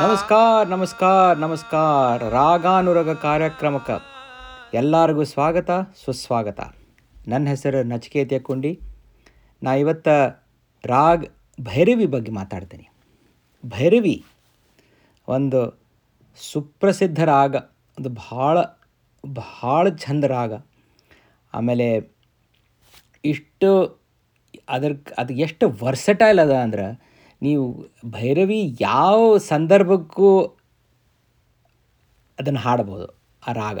ನಮಸ್ಕಾರ ನಮಸ್ಕಾರ ನಮಸ್ಕಾರ. ರಾಗಾನುರಗ ಕಾರ್ಯಕ್ರಮಕ್ಕೆ ಎಲ್ಲರಿಗೂ ಸ್ವಾಗತ, ಸುಸ್ವಾಗತ. ನನ್ನ ಹೆಸರು ನಚಿಕೇತ ಕುಂಡಿ. ನಾ ಇವತ್ತು ರಾಗ್ ಭೈರವಿ ಬಗ್ಗೆ ಮಾತಾಡ್ತೀನಿ. ಭೈರವಿ ಒಂದು ಸುಪ್ರಸಿದ್ಧ ರಾಗ, ಒಂದು ಭಾಳ ಭಾಳ ಚಂದ ರಾಗ. ಆಮೇಲೆ ಇಷ್ಟು ಅದ್ರ ಅದು ಎಷ್ಟು ವರ್ಸಟೈಲ್ ಅದ ಅಂದ್ರೆ ನೀವು ಭೈರವಿ ಯಾವ ಸಂದರ್ಭಕ್ಕೂ ಅದನ್ನು ಹಾಡ್ಬೋದು, ಆ ರಾಗ.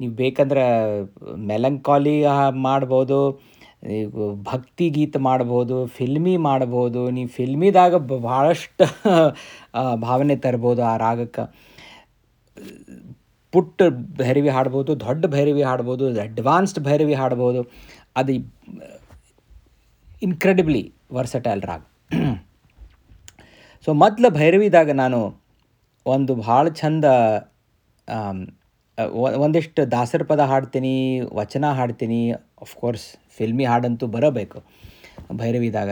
ನೀವು ಬೇಕಂದ್ರೆ ಮೆಲಂಕಾಲಿ ಮಾಡ್ಬೋದು ಭಕ್ತಿ ಗೀತೆ ಮಾಡ್ಬೋದು, ಫಿಲ್ಮಿ ಮಾಡ್ಬೋದು, ನೀವು ಫಿಲ್ಮಿದಾಗ ಭಾಳಷ್ಟು ಭಾವನೆ ತರ್ಬೋದು ಆ ರಾಗಕ್ಕೆ. ಪುಟ್ಟ ಭೈರವಿ ಹಾಡ್ಬೋದು, ದೊಡ್ಡ ಭೈರವಿ ಹಾಡ್ಬೋದು, ಅಡ್ವಾನ್ಸ್ಡ್ ಭೈರವಿ ಹಾಡ್ಬೋದು, ಅದು ಇನ್ಕ್ರೆಡಿಬ್ಲಿ ವರ್ಸಟೈಲ್ ರಾಗ. ಸೊ ಮೊದಲು ಭೈರವಿದಾಗ ನಾನು ಒಂದು ಭಾಳ ಚಂದ ಒಂದಿಷ್ಟು ದಾಸರ ಪದ ಹಾಡ್ತೀನಿ, ವಚನ ಹಾಡ್ತೀನಿ. ಕೋರ್ಸ್ ಫಿಲ್ಮಿ ಹಾಡಂತೂ ಬರಬೇಕು ಭೈರವಿದಾಗ.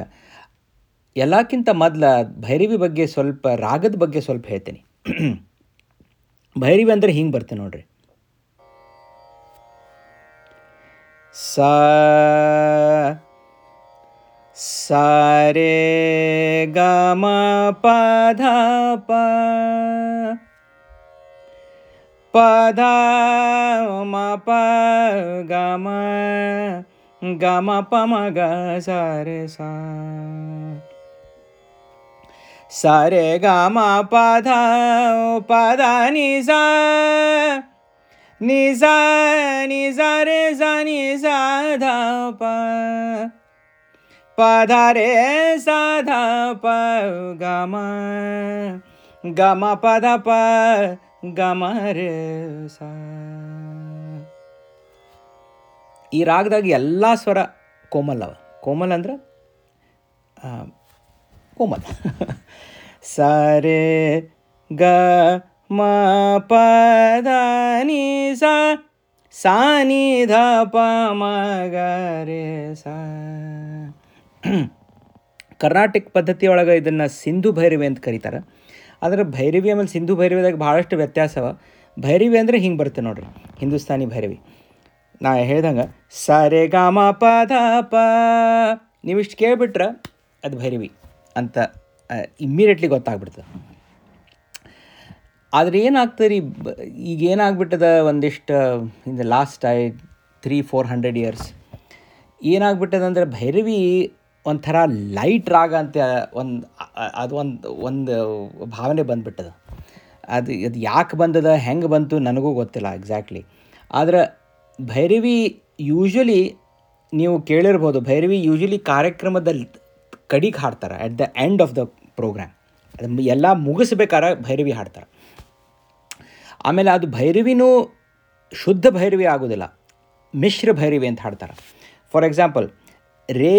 ಎಲ್ಲಕ್ಕಿಂತ ಮೊದಲ ಭೈರವಿ ಬಗ್ಗೆ ಸ್ವಲ್ಪ, ರಾಗದ ಬಗ್ಗೆ ಸ್ವಲ್ಪ ಹೇಳ್ತೀನಿ. ಭೈರವಿ ಅಂದರೆ ಹಿಂಗೆ ಬರ್ತೇನೆ ನೋಡ್ರಿ. ಸ ಸಾರೆ ಗ ಮ ಪ ಧ ಪ ಪ ಧ ಮ ಪ ಗ ಮ ಗ ಮ ಪ ಮ ಗ ಸಾರೆ ಸಾ ಸಾರೆ ಗ ಮ ಪ ಧ ಪ ಧ ನಿ ಸಾ ನಿ ಸಾ ನಿ ಸಾ ರೆ ಸಾ ನಿ ಧ ಪ ಸಧ ಪ ಗಮ ಗಮ ಪದ ಪ ಗಮ ರೇ ಸ. ಈ ರಾಗದಾಗ ಎಲ್ಲ ಸ್ವರ ಕೋಮಲ್ ಅವ. ಕೋಮಲ್ ಅಂದ್ರೆ ಆ, ಸ ಸರೆ ಗ ಮ ಪ ದ ನಿ ಸಾ ನಿ ಧ ಪ ಮ ಗ ರೇ ಸ. ಕರ್ನಾಟಕ ಪದ್ಧತಿ ಒಳಗೆ ಇದನ್ನು ಸಿಂಧು ಭೈರವಿ ಅಂತ ಕರೀತಾರೆ. ಆದರೆ ಭೈರವಿ ಆಮೇಲೆ ಸಿಂಧು ಭೈರವಿದಾಗ ಭಾಳಷ್ಟು ವ್ಯತ್ಯಾಸವ ಭೈರವಿ ಅಂದರೆ ಹಿಂಗೆ ಬರುತ್ತೆ ನೋಡ್ರಿ, ಹಿಂದೂಸ್ತಾನಿ ಭೈರವಿ. ನಾ ಹೇಳ್ದಂಗೆ, ಸರೆ ಗ ಮ ಪ ದ ಪ, ನೀವಿಷ್ಟು ಕೇಳಿಬಿಟ್ರೆ ಅದು ಭೈರವಿ ಅಂತ ಇಮ್ಮಿಡಿಯೇಟ್ಲಿ ಗೊತ್ತಾಗ್ಬಿಡ್ತದೆ ಆದರೆ ಏನಾಗ್ತದೆ ರೀ ಈಗ ಏನಾಗ್ಬಿಟ್ಟದ ಒಂದಿಷ್ಟು, in the last, I three four hundred years ಏನಾಗ್ಬಿಟ್ಟದ ಅಂದ್ರೆ ಭೈರವಿ ಒಂಥರ ಲೈಟ್ ರಾಗ ಅಂತ ಒಂದು, ಅದು ಒಂದು ಒಂದು ಭಾವನೆ ಬಂದ್ಬಿಟ್ಟದ. ಅದು ಅದು ಯಾಕೆ ಬಂದದ, ಹೆಂಗೆ ಬಂತು ನನಗೂ ಗೊತ್ತಿಲ್ಲ ಎಕ್ಸಾಕ್ಟ್ಲಿ ಆದ್ರೆ ಭೈರವಿ ಯೂಶ್ವಲಿ ನೀವು ಕೇಳಿರ್ಬೋದು, ಭೈರವಿ ಯೂಶ್ವಲಿ ಕಾರ್ಯಕ್ರಮದಲ್ಲಿ ಕಡಿಗೆ ಹಾಡ್ತಾರೆ at the end of the programme ಅದು ಎಲ್ಲ ಮುಗಿಸ್ಬೇಕಾರೆ ಭೈರವಿ ಹಾಡ್ತಾರೆ. ಆಮೇಲೆ ಅದು ಭೈರವಿನೂ ಶುದ್ಧ ಭೈರವಿ ಆಗೋದಿಲ್ಲ, ಮಿಶ್ರ ಭೈರವಿ ಅಂತ ಹಾಡ್ತಾರೆ. ಫಾರ್ ಎಕ್ಸಾಂಪಲ್ ರೇ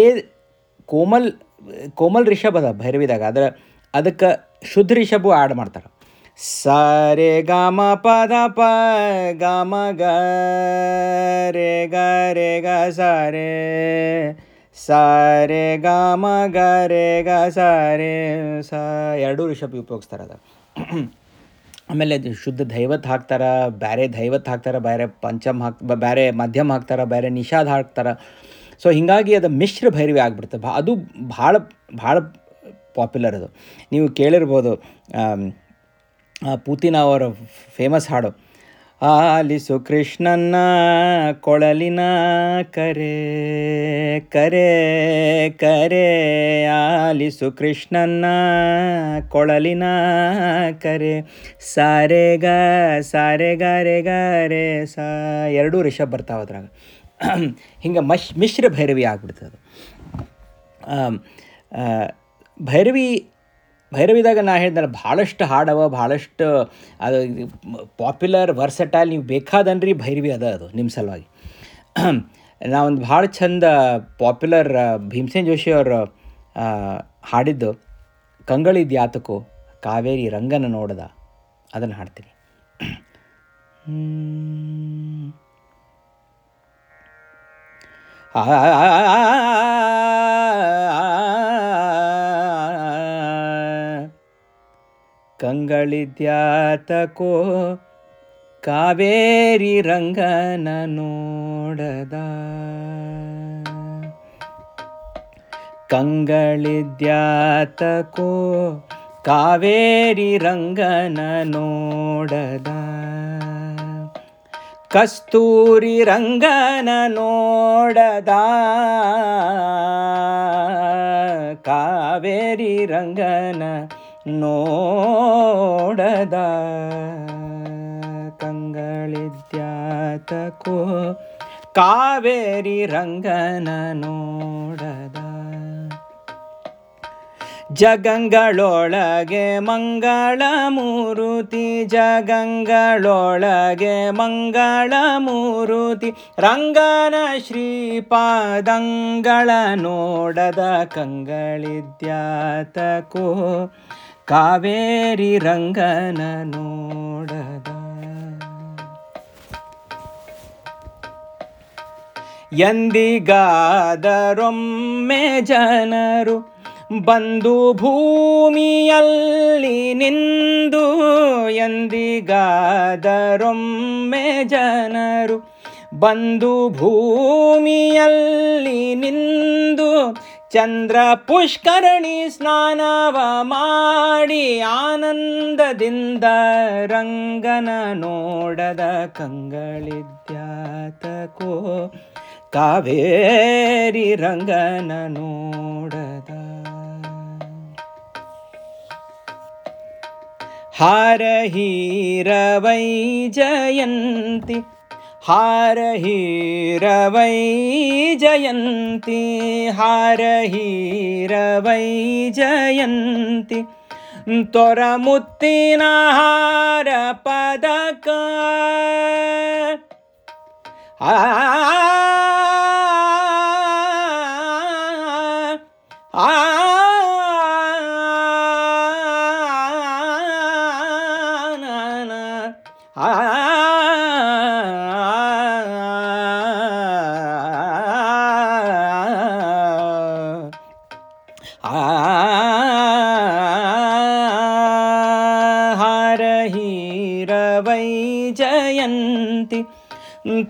ಕೋಮಲ್ ಕೋಮಲ್ ರಿಷಬ್ ಅದ ಭೈರವಿದಾಗ ಅದರ ಅದಕ್ಕೆ ಶುದ್ಧ ರಿಷಭು ಆ್ಯಡ್ ಮಾಡ್ತಾರೆ. ಸಾರೆ ಗಾಮ ಮ ಪ ಪ ಗ, ರೆ ಗ, ರೇ ಗ, ಸ, ರೆ. ಸ ರೇ ಗ ಮ ಗ ರೆ. ಗ ಸ, ಎರಡೂ ರಿಷಬ್ ಉಪಯೋಗಿಸ್ತಾರೆ ಅದು. ಆಮೇಲೆ ಶುದ್ಧ ದೈವತ್ ಹಾಕ್ತಾರೆ ಬೇರೆ ದೈವತ್ ಹಾಕ್ತಾರೆ ಬೇರೆ ಪಂಚಮ್ ಹಾಕ್ ಬೇರೆ ಮಧ್ಯಮ ಹಾಕ್ತಾರೆ ಬೇರೆ ನಿಷಾದ್ ಹಾಕ್ತಾರೆ. ಸೊ ಹೀಗಾಗಿ ಅದು ಮಿಶ್ರ ಭೈರವಿ ಆಗಿಬಿಡ್ತದೆ ಭಾ ಅದು ಭಾಳ ಭಾಳ ಪಾಪ್ಯುಲರ್ ಅದು. ನೀವು ಕೇಳಿರ್ಬೋದು ಪೂತಿನ ಅವರ ಫೇಮಸ್ ಹಾಡು. ಆಲಿಸು ಕೃಷ್ಣನ್ನ ಕೊಳಲಿನ ಕರೆ ಕರೆ ಕರೆ ಆಲಿಸು ಕೃಷ್ಣನ್ನ ಕೊಳಲಿನ ಕರೆ, ಸಾರೆ ಗ, ಸಾರೆ ಗಾರೆ ಗಾರೆ ಸಾ ಎರಡೂ ರಿಷಬ್ ಬರ್ತಾವೆ ಅದ್ರಾಗ. ಹಿಂಗೆ ಮಶ್, ಮಿಶ್ರ ಭೈರವಿ ಆಗ್ಬಿಡ್ತದೆ. ಭೈರವಿ, ಭೈರವಿದಾಗ ನಾ ಹೇಳಿದ್ರೆ ಭಾಳಷ್ಟು ಹಾಡವ, ಭಾಳಷ್ಟು ಅದು ಪಾಪ್ಯುಲರ್, ವರ್ಸಟೈಲ್, ನೀವು ಬೇಕಾದನ್ರಿ ಭೈರವಿ ಅದ ಅದು ನಿಮ್ಮ ಸಲುವಾಗಿ. ನಾವೊಂದು ಭಾಳ ಚಂದ ಪಾಪ್ಯುಲರ್ ಭೀಮಸೇನ್ ಜೋಶಿ ಅವರು ಹಾಡಿದ್ದು, ಕಂಗಳಿ ಕಾವೇರಿ ರಂಗನ ನೋಡದ ಅದನ್ನು ಹಾಡ್ತೀನಿ. ಕಂಗಳಿದ್ಯಾತಕೋ ಕಾವೇರಿ ರಂಗನ ನೋಡದ. ಕಂಗಳಿದ್ಯಾತಕೋ ಕಾವೇರಿ ರಂಗನ ನೋಡದ. ಕಸ್ತೂರಿ ರಂಗನ ನೋಡದ ಕಾವೇರಿ ರಂಗನ ನೋಡದ ಕಂಗಳಿದ್ಯಾತಕೋ ಕಾವೇರಿ ರಂಗನ ನೋಡದ ಜಗಂಗಳೊಳಗೆ ಮಂಗಳ ಮೂರುತಿ, ಜಗಂಗಳೊಳಗೆ ಮಂಗಳ ಮೂರುತಿ, ರಂಗನ ಶ್ರೀಪಾದಂಗಳ ನೋಡದ ಕಂಗಳಿದ್ಯಾತಕೋ, ಕಾವೇರಿ ರಂಗನ ನೋಡದ. ಎಂದಿಗಾದರೊಮ್ಮೆ ಜನರು ಬಂದು ಭೂಮಿಯಲ್ಲಿ ನಿಂದು ಎಂದಿಗಾದರೊಮ್ಮೆ ಜನರು. ಬಂದು ಭೂಮಿಯಲ್ಲಿ ನಿಂದು ಚಂದ್ರ ಪುಷ್ಕರಣಿ ಸ್ನಾನವ ಮಾಡಿ ಆನಂದದಿಂದ ರಂಗನ ನೋಡದ ಕಂಗಳಿದ್ಯಾತಕೋ. ಕಾವೇರಿ ರಂಗನ ನೋಡದ ಹಾರ ಹೀರವೈ ಜಯಂತಿ ಹಾರ ಹೀರವೈ ಜಯಂತಿ ಹಾರ ಹೀರವೈ ಜಯಂತಿ ತೊರ ಮುತ್ತಿನ ಹಾರ ಪದಕ ಆ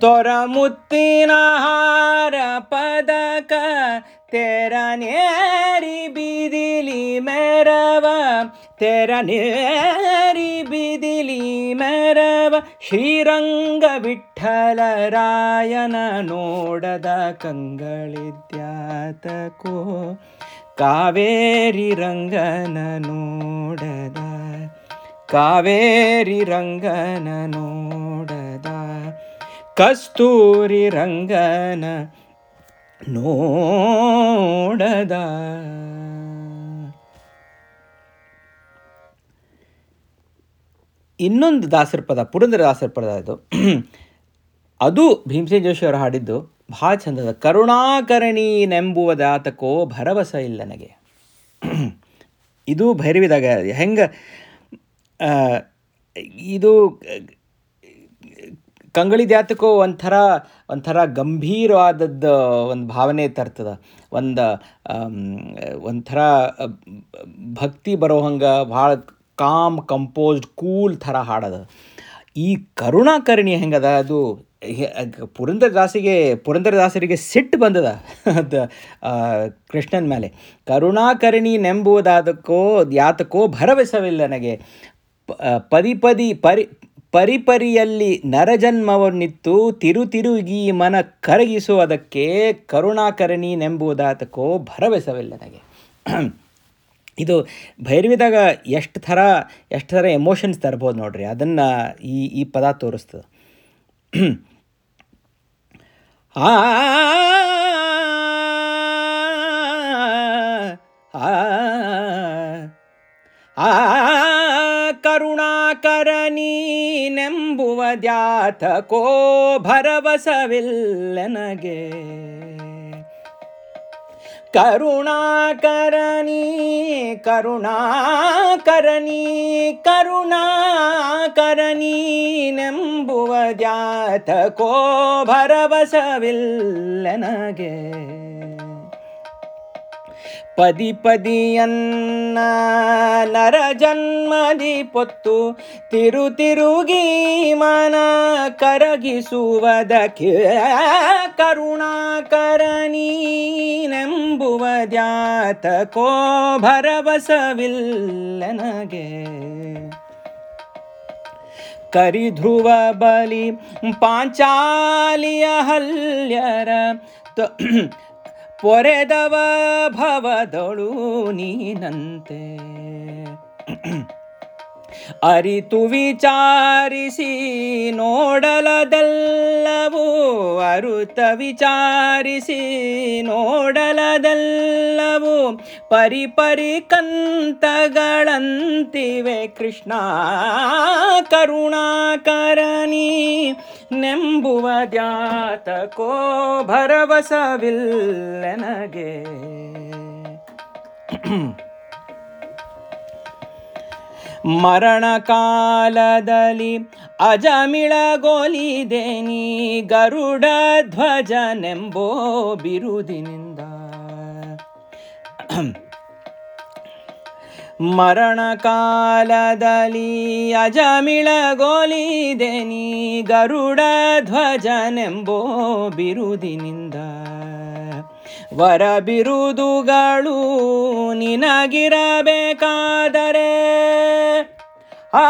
ತೊರ ಮುತ್ತಿನ ಹಾರ ಪದಕ ತೆರ ನೇರಿ ಬಿದಿಲಿ ಮೆರವ, ತೆರ ನೇರಿ ಬಿದಿಲಿ ಮೆರವ, ಶ್ರೀರಂಗ ವಿಠ್ಠಲರಾಯನ ನೋಡದ ಕಂಗಳಿದ್ಯಾತಕೋ, ಕಾವೇರಿ ರಂಗನ ನೋಡದ, ಕಾವೇರಿ ರಂಗನ ನೋಡದ. ಕಸ್ತೂರಿ ರಂಗನ ನೋಡದ. ಇನ್ನೊಂದು ದಾಸರ ಪದ ಪುರಂದರ ದಾಸರ ಪದ ಅದು ಅದು ಭೀಮಸೇನ್ ಜೋಶಿ ಅವರು ಹಾಡಿದ್ದು ಭಾಳ ಚಂದದ ಕರುಣಾಕರಣಿ ನೆಂಬುವುದಾತಕೋ ಭರವಸೆ ಇಲ್ಲ ನನಗೆ. ಇದು ಭೈರವಿದಾಗ ಹೆಂಗೆ ಇದು ಕಂಗಳಿದ್ಯಾತಕೋ ಒಂಥರ ಒಂಥರ ಗಂಭೀರವಾದದ್ದು ಒಂದು ಭಾವನೆ ತರ್ತದ. ಒಂದು ಒಂಥರ, ಭಕ್ತಿ ಬರೋ ಹಂಗೆ ಭಾಳ ಕಾಮ್, ಕಂಪೋಸ್ಡ್, ಕೂಲ್ ಥರ ಹಾಡದ. ಈ ಕರುಣಾಕರ್ಣಿ ಹೆಂಗದ? ಅದು ಪುರಂದರದಾಸಿಗೆ, ಪುರಂದರದಾಸರಿಗೆ ಸಿಟ್ಟು ಬಂದದ. ಅದು ಕೃಷ್ಣನ ಮೇಲೆ ಕರುಣಾಕರ್ಣಿ ನೆಂಬುವುದಾದಕ್ಕೋ ಯಾತಕ್ಕೋ ಭರವಸವಿಲ್ಲ ನನಗೆ. ಪದಿ ಪದಿ, ಪರಿ ಪರಿಪರಿಯಲ್ಲಿ ನರಜನ್ಮವನ್ನಿತ್ತು ತಿರು ತಿರುಗಿ ಮನ ಕರಗಿಸುವುದಕ್ಕೆ ಕರುಣಾಕರಣಿ ನೆಂಬುದಾತಕೋ ಭರವಸವಿಲ್ಲ ನನಗೆ ಇದು ಭೈರವಿದಾಗ ಎಷ್ಟು ಥರ ಎಷ್ಟು ಥರ ಎಮೋಷನ್ಸ್ ತರ್ಬೋದು ನೋಡ್ರಿ ಅದನ್ನು ಈ ಈ ಪದ ತೋರಿಸ್ತದೆ ಆ ಆ ಕರುಣಾಕರ ನೀನೆಂಬುವ ದ್ಯಾತಕೋ ಭರವಸವಿಲ್ಲನಗೆ. ಕರುಣಾಕರಣಿ ಕರುಣಾಕರಣಿ ಕರುಣಾಕರಣಿ ನೆಂಬುವ ಜಾತಕೋ ಭರವಸವಿಲ್ಲ ನನಗೆ ಪದಿಯನ್ನ ನರ ಜನ್ಮದಿ ಪೊತ್ತು ತಿರು ತಿರುಗಿ ಮನ ಕರಗಿಸುವುದಕ್ಕೆ ಕರುಣಾಕರ ಕೋ ದ್ಯಾತಕೋ ಭರವಸವಿಲ್ಲನಗೆ ಕರಿಧ್ರುವ ಬಲಿ ಪಾಂಚಾಲಿಯ ಹಲ್ಯರ ಪೊರೆದವ ಭವದೊಳು ನೀನಂತೆ. ಅರಿತು ವಿಚಾರಿಸಿ ನೋಡಲದಲ್ಲವು, ಅರುತ ವಿಚಾರಿಸಿ ನೋಡಲದಲ್ಲವು ಪರಿ ಪರಿ ಕಂತಗಳಂತಿವೆ. ಕೃಷ್ಣ ಕರುಣಾಕರಣಿ ನೆಂಬುವ ದ್ಯಾತಕೋ ಭರವಸವಿಲ್ಲನಗೆ ಮರಣ ಕಾಲದಲ್ಲಿ ಅಜಮಿಳಗೊಲಿದೆ ನೀ ಗರುಡ ಧ್ವಜನೆಂಬೋ ಬಿರುದಿನಿಂದ. ಮರಣ ಕಾಲದಲ್ಲಿ ಅಜಮಿಳಗೊಲಿದೆ ನೀ ಗರುಡ ಧ್ವಜನೆಂಬೋ ಬಿರುದಿನಿಂದ. ವರ ನಿನಗಿರಬೇಕಾದರೆ. ನಿನಗಿರಬೇಕಾದರೆ ಆ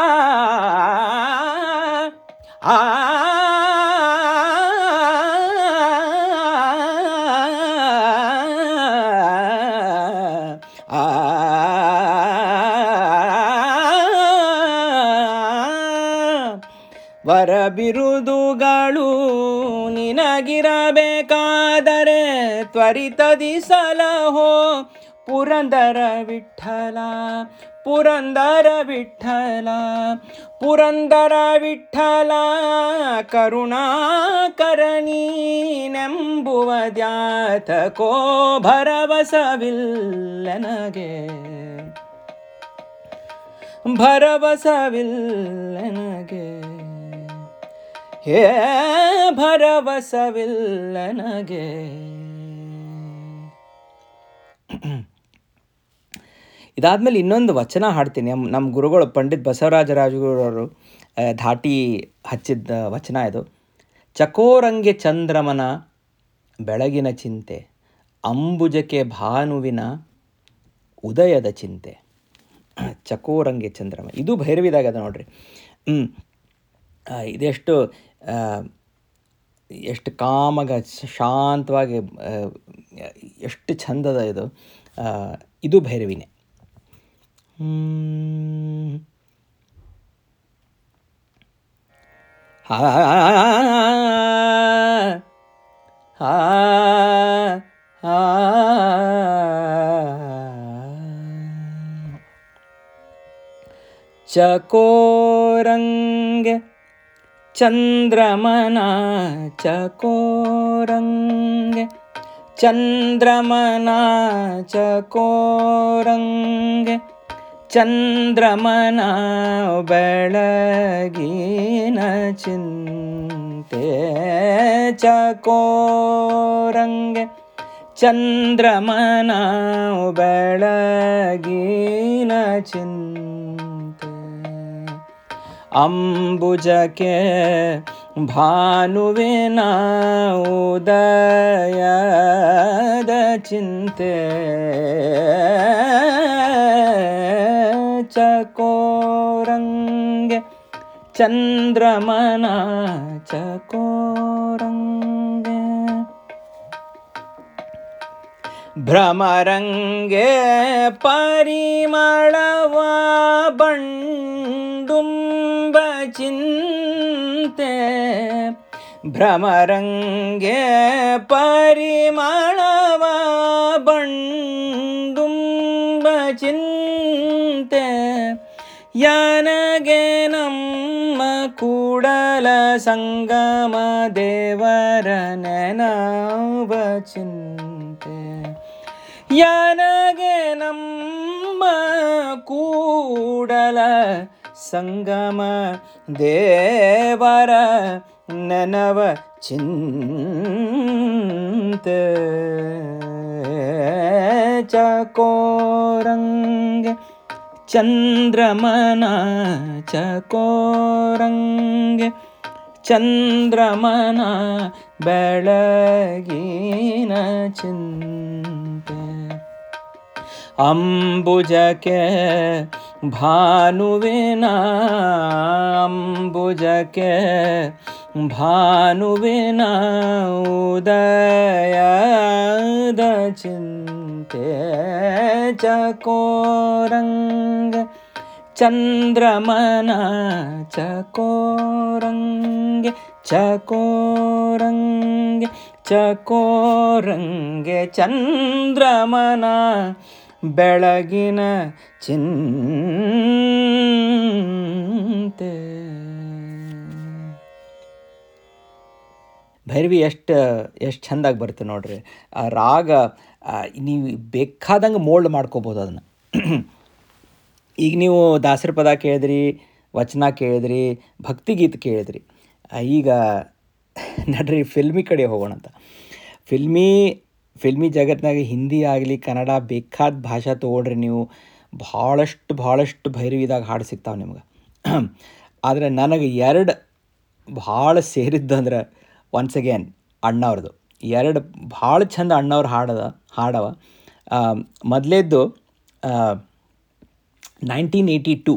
ವರ ಬಿರುದುಗಳು ನಿನಗಿರಬೇಕಾದರೆ ತ್ವರಿತದಿ ಸಲಹೋ. ಪುರಂದರ ವಿಠಲ ಪುರಂದರ ವಿಠಲ ಪುರಂದರ ವಿಠಲ ಕರುಣಾಕರಣೀನೆಂಬುವ ದ್ಯಾತಕೋ ಭರವಸವಿಲ್ಲನಗೆ. ಭರವಸವಿಲ್ಲನಗೆ. ಹೇ ಭರವಸವಿಲ್ಲನಗೆ ಇದಾದ್ಮೇಲೆ ಇನ್ನೊಂದು ವಚನ ಹಾಡ್ತೀನಿ. ನಮ್ಮ ಗುರುಗಳು ಪಂಡಿತ್ ಬಸವರಾಜ ರಾಜಗುರವರು ಆ, ಧಾಟಿ ಹಚ್ಚಿದ್ದ ವಚನ ಇದು. ಚಕೋರಂಗೆ ಚಂದ್ರಮನ ಬೆಳಗಿನ ಚಿಂತೆ ಅಂಬುಜಕ್ಕೆ ಭಾನುವಿನ ಉದಯದ ಚಿಂತೆ. ಚಕೋರಂಗೆ ಚಂದ್ರಮ. ಇದು ಭೈರವಿದಾಗ ನೋಡ್ರಿ. ಹ್ಞೂ ಇದೆಷ್ಟು ಎಷ್ಟು ಕಾಮಗ ಶಾಂತವಾಗಿ ಎಷ್ಟು ಚಂದದ ಇದು. ಇದು ಭೈರವಿನೇ. ಹಾ ಹಾ ಹಾ. ಚಕೋರಂಗೆ ಚಂದ್ರಮನ ಚಕೋರಂಗೆ ಚಂದ್ರಮನ ಚಕೋರಂಗೆ ಚಂದ್ರಮನ ಬೆಳಗಿನ ಚಿಂತೆ ಚಕೋರಂಗೆ ಚಂದ್ರಮನ ಬೆಳಗಿನ ಚಿಂತೆ ಅಂಬುಜಕ್ಕೆ ಭಾನುವಿನ ಉದಯದ ಚಿಂತೆ. ಚಕೋರಂಗೆ ಚಂದ್ರಮನ ಚಕೋರಂಗೆ ಭ್ರಮರಂಗೆ ಪರಿಮಳವ ಬಂಡುಂಬ ಚಿಂತೆ ಭ್ರಮರಂಗೆ ಪರಿಮಳವ ಬಂಡುಂಬ ಚಿಂತೆ ಯನಗೆ ನಮ್ಮ ಕೂಡಲ ಸಂಗಮ ದೇವರ ನೆನವ ಚಿಂತೆ ಯನಗೆ ನಮ್ಮ ಕೂಡಲ ಸಂಗಮ ದೇವರ ನನವ ಚಿಂತ. ಚಕೋರಂಗ ಚಂದ್ರಮನ ಚಕೋರಂಗ ಚಂದ್ರಮನ ಬೆಳಗಿನ ಚಿಂತೆ. ಅಂಬುಜಕ್ಕೆ भुविनाम्बुजके भुविना उदय दचिन्ते चकोरङ्ग्रम चकोरङ्गे चकोरङ्गे चकोरङ्गे चन्द्रमना ಬೆಳಗಿನ ಚಿಂತೆ. ಭೈರವಿ, ಎಷ್ಟು ಎಷ್ಟು ಚೆಂದಾಗಿ ಬರುತ್ತೆ ನೋಡ್ರಿ. ಆ ರಾಗ ನೀವು ಬೇಕಾದಂಗೆ ಮೋಲ್ಡ್ ಮಾಡ್ಕೋಬೋದು ಅದನ್ನು. ಈಗ ನೀವು ದಾಸರ ಪದ ಕೇಳಿದ್ರಿ, ವಚನ ಕೇಳಿದ್ರಿ ಭಕ್ತಿಗೀತೆ ಕೇಳಿದ್ರಿ. ಈಗ ನಡ್ರಿ ಫಿಲ್ಮಿ ಕಡೆ ಹೋಗೋಣ ಅಂತ ಫಿಲ್ಮಿ ಫಿಲ್ಮಿ ಜಗತ್ತಿನಾಗ ಹಿಂದಿ ಆಗಲಿ, ಕನ್ನಡ ಬೇಕಾದ ಭಾಷೆ ತೊಗೊಂಡ್ರಿ ನೀವು. ಭಾಳಷ್ಟು ಭಾಳಷ್ಟು ಭೈರವಿದಾಗ ಹಾಡು ಸಿಗ್ತಾವೆ ನಿಮ್ಗೆ. ಆದರೆ ನನಗೆ ಎರಡು ಭಾಳ ಸೇರಿದ್ದಂದ್ರೆ ಒನ್ಸ್ ಅಗೇನ್ ಅಣ್ಣವ್ರದ್ದು ಎರಡು ಭಾಳ ಚಂದ ಅಣ್ಣವ್ರ ಹಾಡದ, ಹಾಡವ. ಮೊದಲೇದ್ದು ನೈನ್ಟೀನ್ ಏಯ್ಟಿ ಟೂ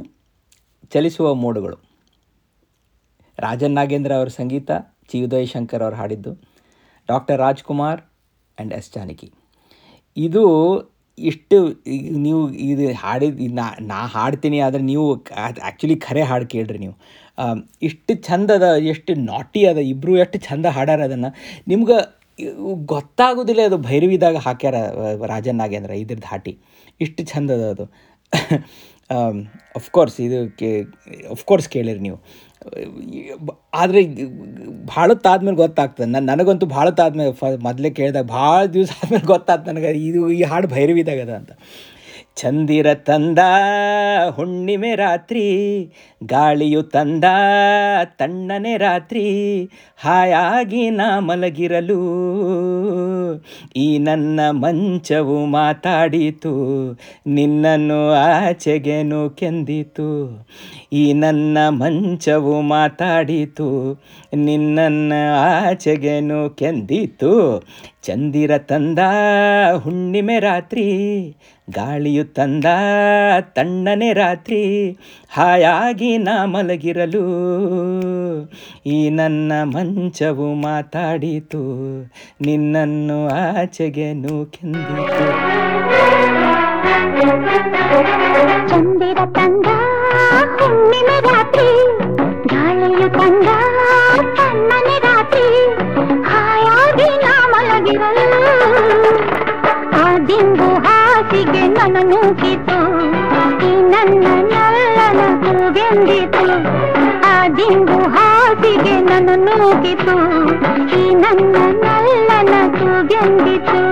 ಚಲಿಸುವ ಮೋಡುಗಳು. ರಾಜನ್ ನಾಗೇಂದ್ರ ಅವರ ಸಂಗೀತ ಚಿ ಉದಯ್ ಶಂಕರ್ ಅವ್ರು ಹಾಡಿದ್ದು. Doctor Rajkumar and S Janaki ಇದು ಇಷ್ಟು ನೀವು ಇದು ಹಾಡಿದ, ನಾ ನಾ ಹಾಡ್ತೀನಿ ಆದರೆ ನೀವು ಆ್ಯಕ್ಚುಲಿ ಖರೆ ಹಾಡು ಕೇಳ್ರಿ ನೀವು. ಇಷ್ಟು ಚಂದ ಅದ ಎಷ್ಟು ನಾಟಿ ಅದ ಇಬ್ಬರು ಎಷ್ಟು ಚಂದ ಹಾಡ್ಯಾರ ಅದನ್ನು. ನಿಮ್ಗೆ ಗೊತ್ತಾಗೋದಿಲ್ಲ ಅದು ಭೈರವಿದಾಗ ಹಾಕ್ಯಾರ, ರಾಜನ್ ನಾಗೇಂದ್ರ ಇದ್ರ ಧಾಟಿ ಇಷ್ಟು ಚಂದ ಅದ. ಅದು ಅಫ್ಕೋರ್ಸ್ ಇದು ಕೇ ಅಫ್ಕೋರ್ಸ್ ಕೇಳಿರಿ ನೀವು. ಆದರೆ ಭಾಳತ್ತಾದ್ಮೇಲೆ ಗೊತ್ತಾಗ್ತದೆ. ನನ್ನ ನನಗಂತೂ ಭಾಳತ್ತಾದ್ಮೇಲೆ ಫ ಮೊದಲೇ ಕೇಳಿದಾಗ ಭಾಳ ದಿವಸ ಆದ್ಮೇಲೆ ಗೊತ್ತಾಗ್ತದೆ ನನಗೆ, ಇದು ಈ ಹಾಡು ಭೈರವಿದಾಗದ ಅಂತ. ಚಂದಿರ ತಂದ ಹುಣ್ಣಿಮೆ ರಾತ್ರಿ ಗಾಳಿಯು ತಂದ ತಣ್ಣನೆ ರಾತ್ರಿ ಹಾಯಾಗಿ ನಾ ಮಲಗಿರಲು. ಈ ನನ್ನ ಮಂಚವು ಮಾತಾಡಿತು, ನಿನ್ನನ್ನು ಆಚೆಗೆನು ಕೆಂದಿತು. ಈ ನನ್ನ ಮಂಚವು ಮಾತಾಡಿತು, ನಿನ್ನನ್ನು ಆಚೆಗೆನು ಕೆಂದಿತು. ಚಂದಿರ ತಂದ ಹುಣ್ಣಿಮೆ ರಾತ್ರಿ, ಗಾಳಿಯು ತಂದ ತಣ್ಣನೆ ರಾತ್ರಿ ಹಾಯಾಗಿ ನಾ ಮಲಗಿರಲು. ಈ ನನ್ನ ಮಂಚವು ಮಾತಾಡಿತು. ನಿನ್ನನ್ನು ಆಚೆಗೆ ಕೆಂದಿತು ಚಂದಿರ ತಂದ ಹುಣ್ಣಿಮೆ ರಾತ್ರಿ, ಗಾಳಿಯು ತಂದ ತಣ್ಣನೆ ರಾತ್ರಿ, ಹಾಯಾಗಿ ನಾ ಮಲಗಿರಲು. ಆ ದಿಂಬು ಹಾಸಿಗೆ ನನ್ನ ನೂಕಿತು. ಈ ನನ್ನ ಕೂಗೆಂದಿತು ಆ ದಿಂಬು ಹಾಸಿಗೆ ನನ್ನ ನೂಗಿತು. ಈ ನನ್ನ ನಲ್ಲನ ತೂಗೆಂದಿತು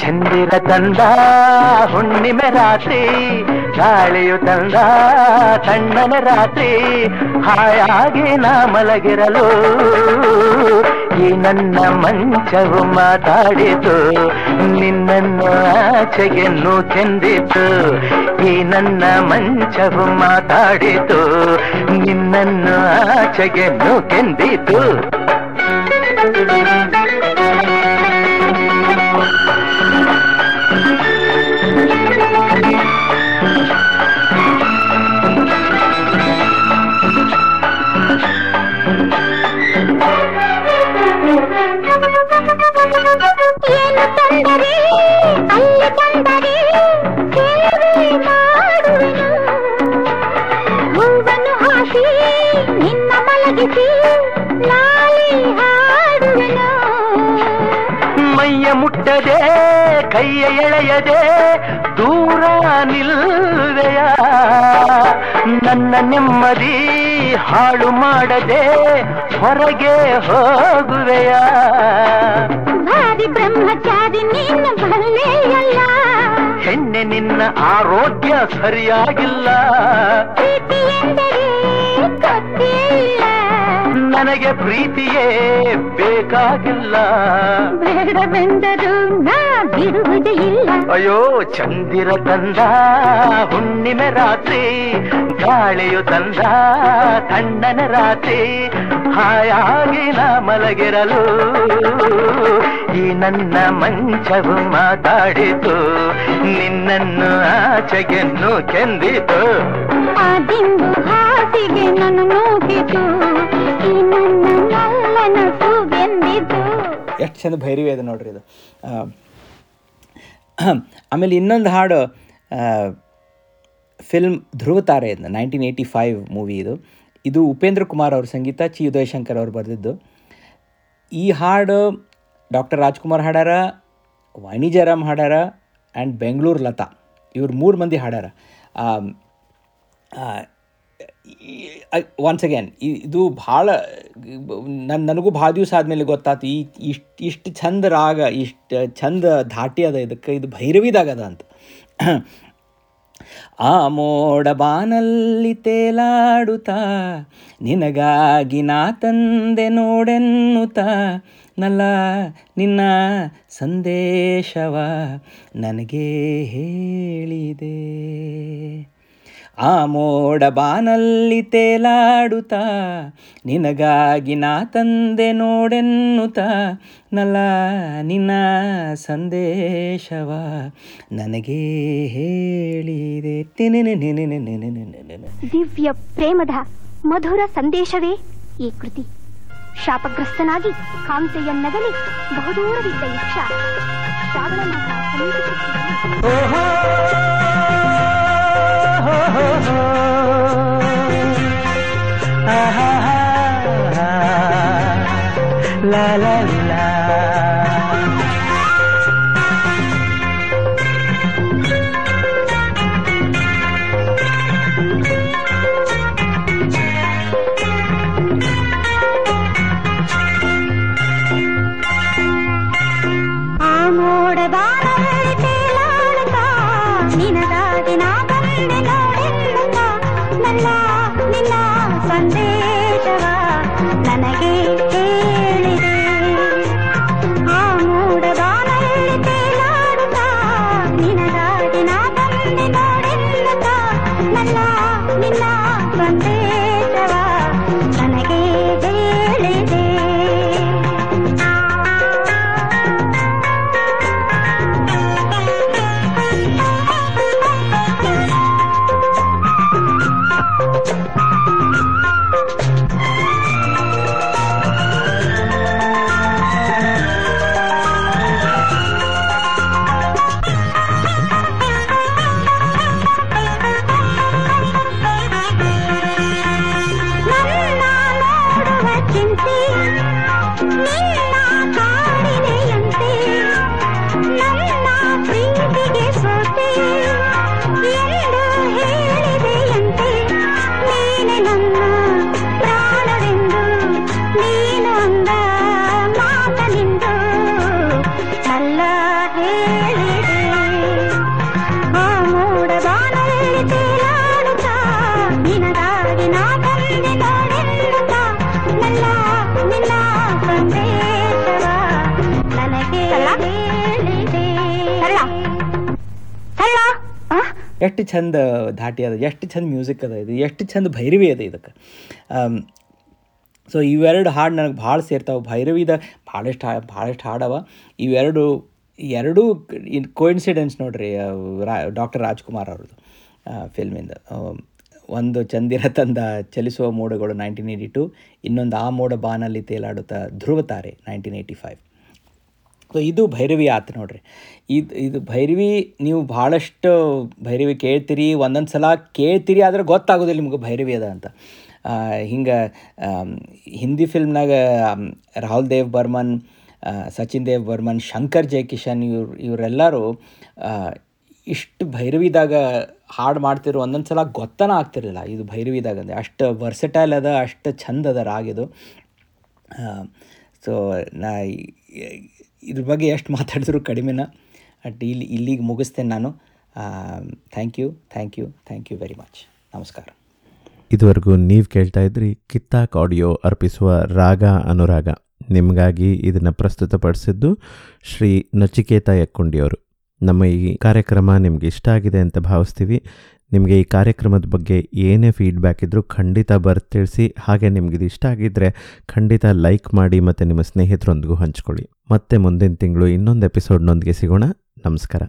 ಚಂದಿರ ತಂದ ಹುಣ್ಣಿಮೆ ರಾತ್ರಿ, ಗಾಳಿಯು ತಂದ, ತಣ್ಣನ ರಾತ್ರಿ, ಹಾಯಾಗಿ ನಾ ಮಲಗಿರಲು. ಈ ನನ್ನ ಮಂಚವು ಮಾತಾಡಿತು. ನಿನ್ನನ್ನು ಆಚೆಯನ್ನು ಚೆಂದಿತು. ಈ ನನ್ನ ಮಂಚವು ಮಾತಾಡಿತು. ನಿನ್ನನ್ನು ಆಚೆಯನ್ನು ಕೆಂದಿತು. ಹಾಳು ಮಾಡದೆ ಹೊರಗೆ ಹೋಗುವೆಯ? ಭಾರಿ ಬ್ರಹ್ಮಚಾರಿ ನೀನು ಬಲ್ಲೆಯಲ್ಲ ಹೆಣ್ಣೆ ನಿನ್ನ ಆರೋಗ್ಯ ಸರಿಯಾಗಿಲ್ಲ. ಪ್ರೀತಿ ಎಂದರೆ ನನಗೆ ಪ್ರೀತಿಯೇ ಬೇಕಾಗಿಲ್ಲ. ಬೇಡವೆಂದರು ನಾ ಬಿಡುವುದೇ ಇಲ್ಲ. ಅಯ್ಯೋ ಚಂದಿರ ತಂದ ಹುಣ್ಣಿಮೆ ರಾತ್ರಿ ಗಾಳಿಯು ತಂದ ತಣ್ಣನ ರಾತ್ರಿ ಹಾಯಾಗಿ ನಾ ಮಲಗಿರಲು. ಈ ನನ್ನ ಮಂಚವು ಮಾತಾಡಿತು ನಿನ್ನನ್ನು ಆಚೆಗೆನ್ನು ಕೆಂದಿತು ಆ ದಿಂಬು ಹಾಸಿಗೆ ನನ್ನ ನೋಡಿತು ಎಷ್ಟು ಚಂದ ಭೈರವಿ ಅದ ನೋಡ್ರಿ ಇದು. ಆಮೇಲೆ ಇನ್ನೊಂದು ಹಾಡು ಫಿಲ್ಮ್ ಧ್ರುವ ತಾರೆ ಇದು ನೈನ್ಟೀನ್ ಏಯ್ಟಿ ಫೈವ್ ಮೂವಿ ಇದು. ಇದು ಉಪೇಂದ್ರ ಕುಮಾರ್ ಅವ್ರ ಸಂಗೀತ, ಚಿ ಉದಯಶಂಕರ್ ಅವ್ರು ಬರೆದಿದ್ದು. ಈ ಹಾಡು ಡಾಕ್ಟರ್ ರಾಜ್ಕುಮಾರ್ ಹಾಡಾರ ವಾಣಿ ಜಯರಾಮ್ ಹಾಡ್ಯಾರ ಆ್ಯಂಡ್ ಬೆಂಗಳೂರು ಲತಾ. ಇವ್ರು ಮೂರು ಮಂದಿ ಹಾಡ್ಯಾರ. ಒನ್ಸ್ ಅಗೇನ್ ಇದು ಭಾಳ ನನ್ನ ನನಗೂ ಭಾಳ ದಿವಸ ಆದಮೇಲೆ ಗೊತ್ತಾಯ್ತು ಈ, ಇಷ್ಟು ಇಷ್ಟು ಚಂದ ರಾಗ, ಇಷ್ಟು ಚಂದ ಧಾಟಿ ಅದ, ಇದಕ್ಕೆ ಇದು ಭೈರವಿದಾಗದ ಅಂತ. ಆ ಮೋಡ ಬಾನಲ್ಲಿ ತೇಲಾಡುತ್ತಾ, ನಿನಗಾಗಿ ನಾ ತಂದೆ ನೋಡೆನ್ನುತ್ತಾ, ನಲ್ಲ ನಿನ್ನ ಸಂದೇಶವ ನನಗೆ ಹೇಳಿದೆ. ಆ ಮೋಡ ಬಾನಲ್ಲಿ ತೇಲಾಡುತ್ತ ನಿನಗಾಗಿ ನಾ ತಂದೆ ನೋಡೆನ್ನುತ್ತ ನಲ ನಿನ್ನ ಸಂದೇಶವ ನನಗೆ ಹೇಳಿದೆ. ದಿವ್ಯ ಪ್ರೇಮದ ಮಧುರ ಸಂದೇಶವೇ ಈ ಕೃತಿ ಶಾಪಗ್ರಸ್ತನಾಗಿ ಕಾಂತೆಯನ್ನಗಲಿ ಬಹುದೂರವಿದ್ದ ಯಕ್ಷ ಶ್ರಾವಣ ಮಾಸ la la la. ಎಷ್ಟು ಚಂದ ಧಾಟಿ ಅದ, ಎಷ್ಟು ಚಂದ ಮ್ಯೂಸಿಕ್ ಅದ ಇದು, ಎಷ್ಟು ಚಂದ ಭೈರವಿ ಅದ ಇದಕ್ಕೆ. ಸೊ ಇವೆರಡು ಹಾಡು ನನಗೆ ಭಾಳ ಸೇರ್ತಾವೆ. ಭೈರವಿದ ಭಾಳಷ್ಟು ಹಾ, ಭಾಳಷ್ಟು ಹಾಡವ ಇವೆರಡು, ಎರಡೂ ಇನ್ ಕೋಇನ್ಸಿಡೆನ್ಸ್ ನೋಡ್ರಿ ರಾ ಡಾಕ್ಟರ್ ರಾಜ್ಕುಮಾರ್ ಅವ್ರದ್ದು ಫಿಲ್ಮಿಂದ ಒಂದು ಚಂದಿರ ತಂದ ಚಲಿಸುವ ಮೋಡಗಳು ನೈನ್ಟೀನ್ ಏಯ್ಟಿ ಟು ಇನ್ನೊಂದು ಆ ಮೋಡ ಬಾನಲ್ಲಿ ತೇಲಾಡುತ್ತಾ ಧ್ರುವ ತಾರೆ ನೈನ್ಟೀನ್ ಏಯ್ಟಿ ಫೈವ್ ಸೊ ಇದು ಭೈರವಿ ಆತು ನೋಡ್ರಿ. ಇದು ಇದು ಭೈರವಿ ನೀವು ಭಾಳಷ್ಟು ಭೈರವಿ ಕೇಳ್ತೀರಿ, ಒಂದೊಂದು ಸಲ ಕೇಳ್ತೀರಿ ಆದ್ರೆ ಗೊತ್ತಾಗೋದಿಲ್ಲ ನಿಮ್ಗೆ ಭೈರವಿ ಅದ ಅಂತ. ಹಿಂಗೆ ಹಿಂದಿ ಫಿಲ್ಮ್ನಾಗ ರಾಹುಲ್ ದೇವ್ ಬರ್ಮನ್ ಸಚಿನ್ ದೇವ್ ಬರ್ಮನ್, ಶಂಕರ್ ಜಯಕಿಶನ್ ಇವ್ರು, ಇವರೆಲ್ಲರೂ ಇಷ್ಟು ಭೈರವಿದಾಗ ಹಾಡು ಮಾಡ್ತಿರೋ ಒಂದೊಂದು ಸಲ ಗೊತ್ತನ ಆಗ್ತಿರಲಿಲ್ಲ. ಇದು ಭೈರವಿದಾಗ ಅಂದರೆ ಅಷ್ಟು ವರ್ಸಟೈಲ್ ಅದ, ಅಷ್ಟು ಚಂದ ಅದ ರಾಗಿದು ಸೊ ನಾ ಇದ್ರ ಬಗ್ಗೆ ಎಷ್ಟು ಮಾತಾಡಿದ್ರು ಕಡಿಮೆನ ಅಟ್ ಇಲ್ಲಿ, ಇಲ್ಲಿಗೆ ಮುಗಿಸ್ತೇನೆ ನಾನು. Thank you thank you thank you very much ನಮಸ್ಕಾರ. ಇದುವರೆಗೂ ನೀವು ಕೇಳ್ತಾ ಇದ್ರಿ ಕಿತ್ತಾಕ್ ಆಡಿಯೋ ಅರ್ಪಿಸುವ ರಾಗ ಅನುರಾಗ. ನಿಮಗಾಗಿ ಇದನ್ನು ಪ್ರಸ್ತುತಪಡಿಸಿದ್ದು ಶ್ರೀ ನಚಿಕೇತ ಯಕ್ಕುಂಡಿಯವರು. ನಮ್ಮ ಈ ಕಾರ್ಯಕ್ರಮ ನಿಮಗೆ ಇಷ್ಟ ಆಗಿದೆ ಅಂತ ಭಾವಿಸ್ತೀವಿ. ನಿಮಗೆ ಈ ಕಾರ್ಯಕ್ರಮದ ಬಗ್ಗೆ ಏನೇ ಫೀಡ್ಬ್ಯಾಕ್ ಇದ್ದರೂ ಖಂಡಿತ ಬರ್ದು ತಿಳಿಸಿ ಹಾಗೆ ನಿಮಗಿದು ಇಷ್ಟ ಆಗಿದ್ದರೆ ಖಂಡಿತ ಲೈಕ್ ಮಾಡಿ ಮತ್ತು ನಿಮ್ಮ ಸ್ನೇಹಿತರೊಂದಿಗೂ ಹಂಚ್ಕೊಳ್ಳಿ. ಮತ್ತೆ ಮುಂದಿನ ತಿಂಗಳು ಇನ್ನೊಂದು ಎಪಿಸೋಡ್ನೊಂದಿಗೆ ಸಿಗೋಣ. ನಮಸ್ಕಾರ.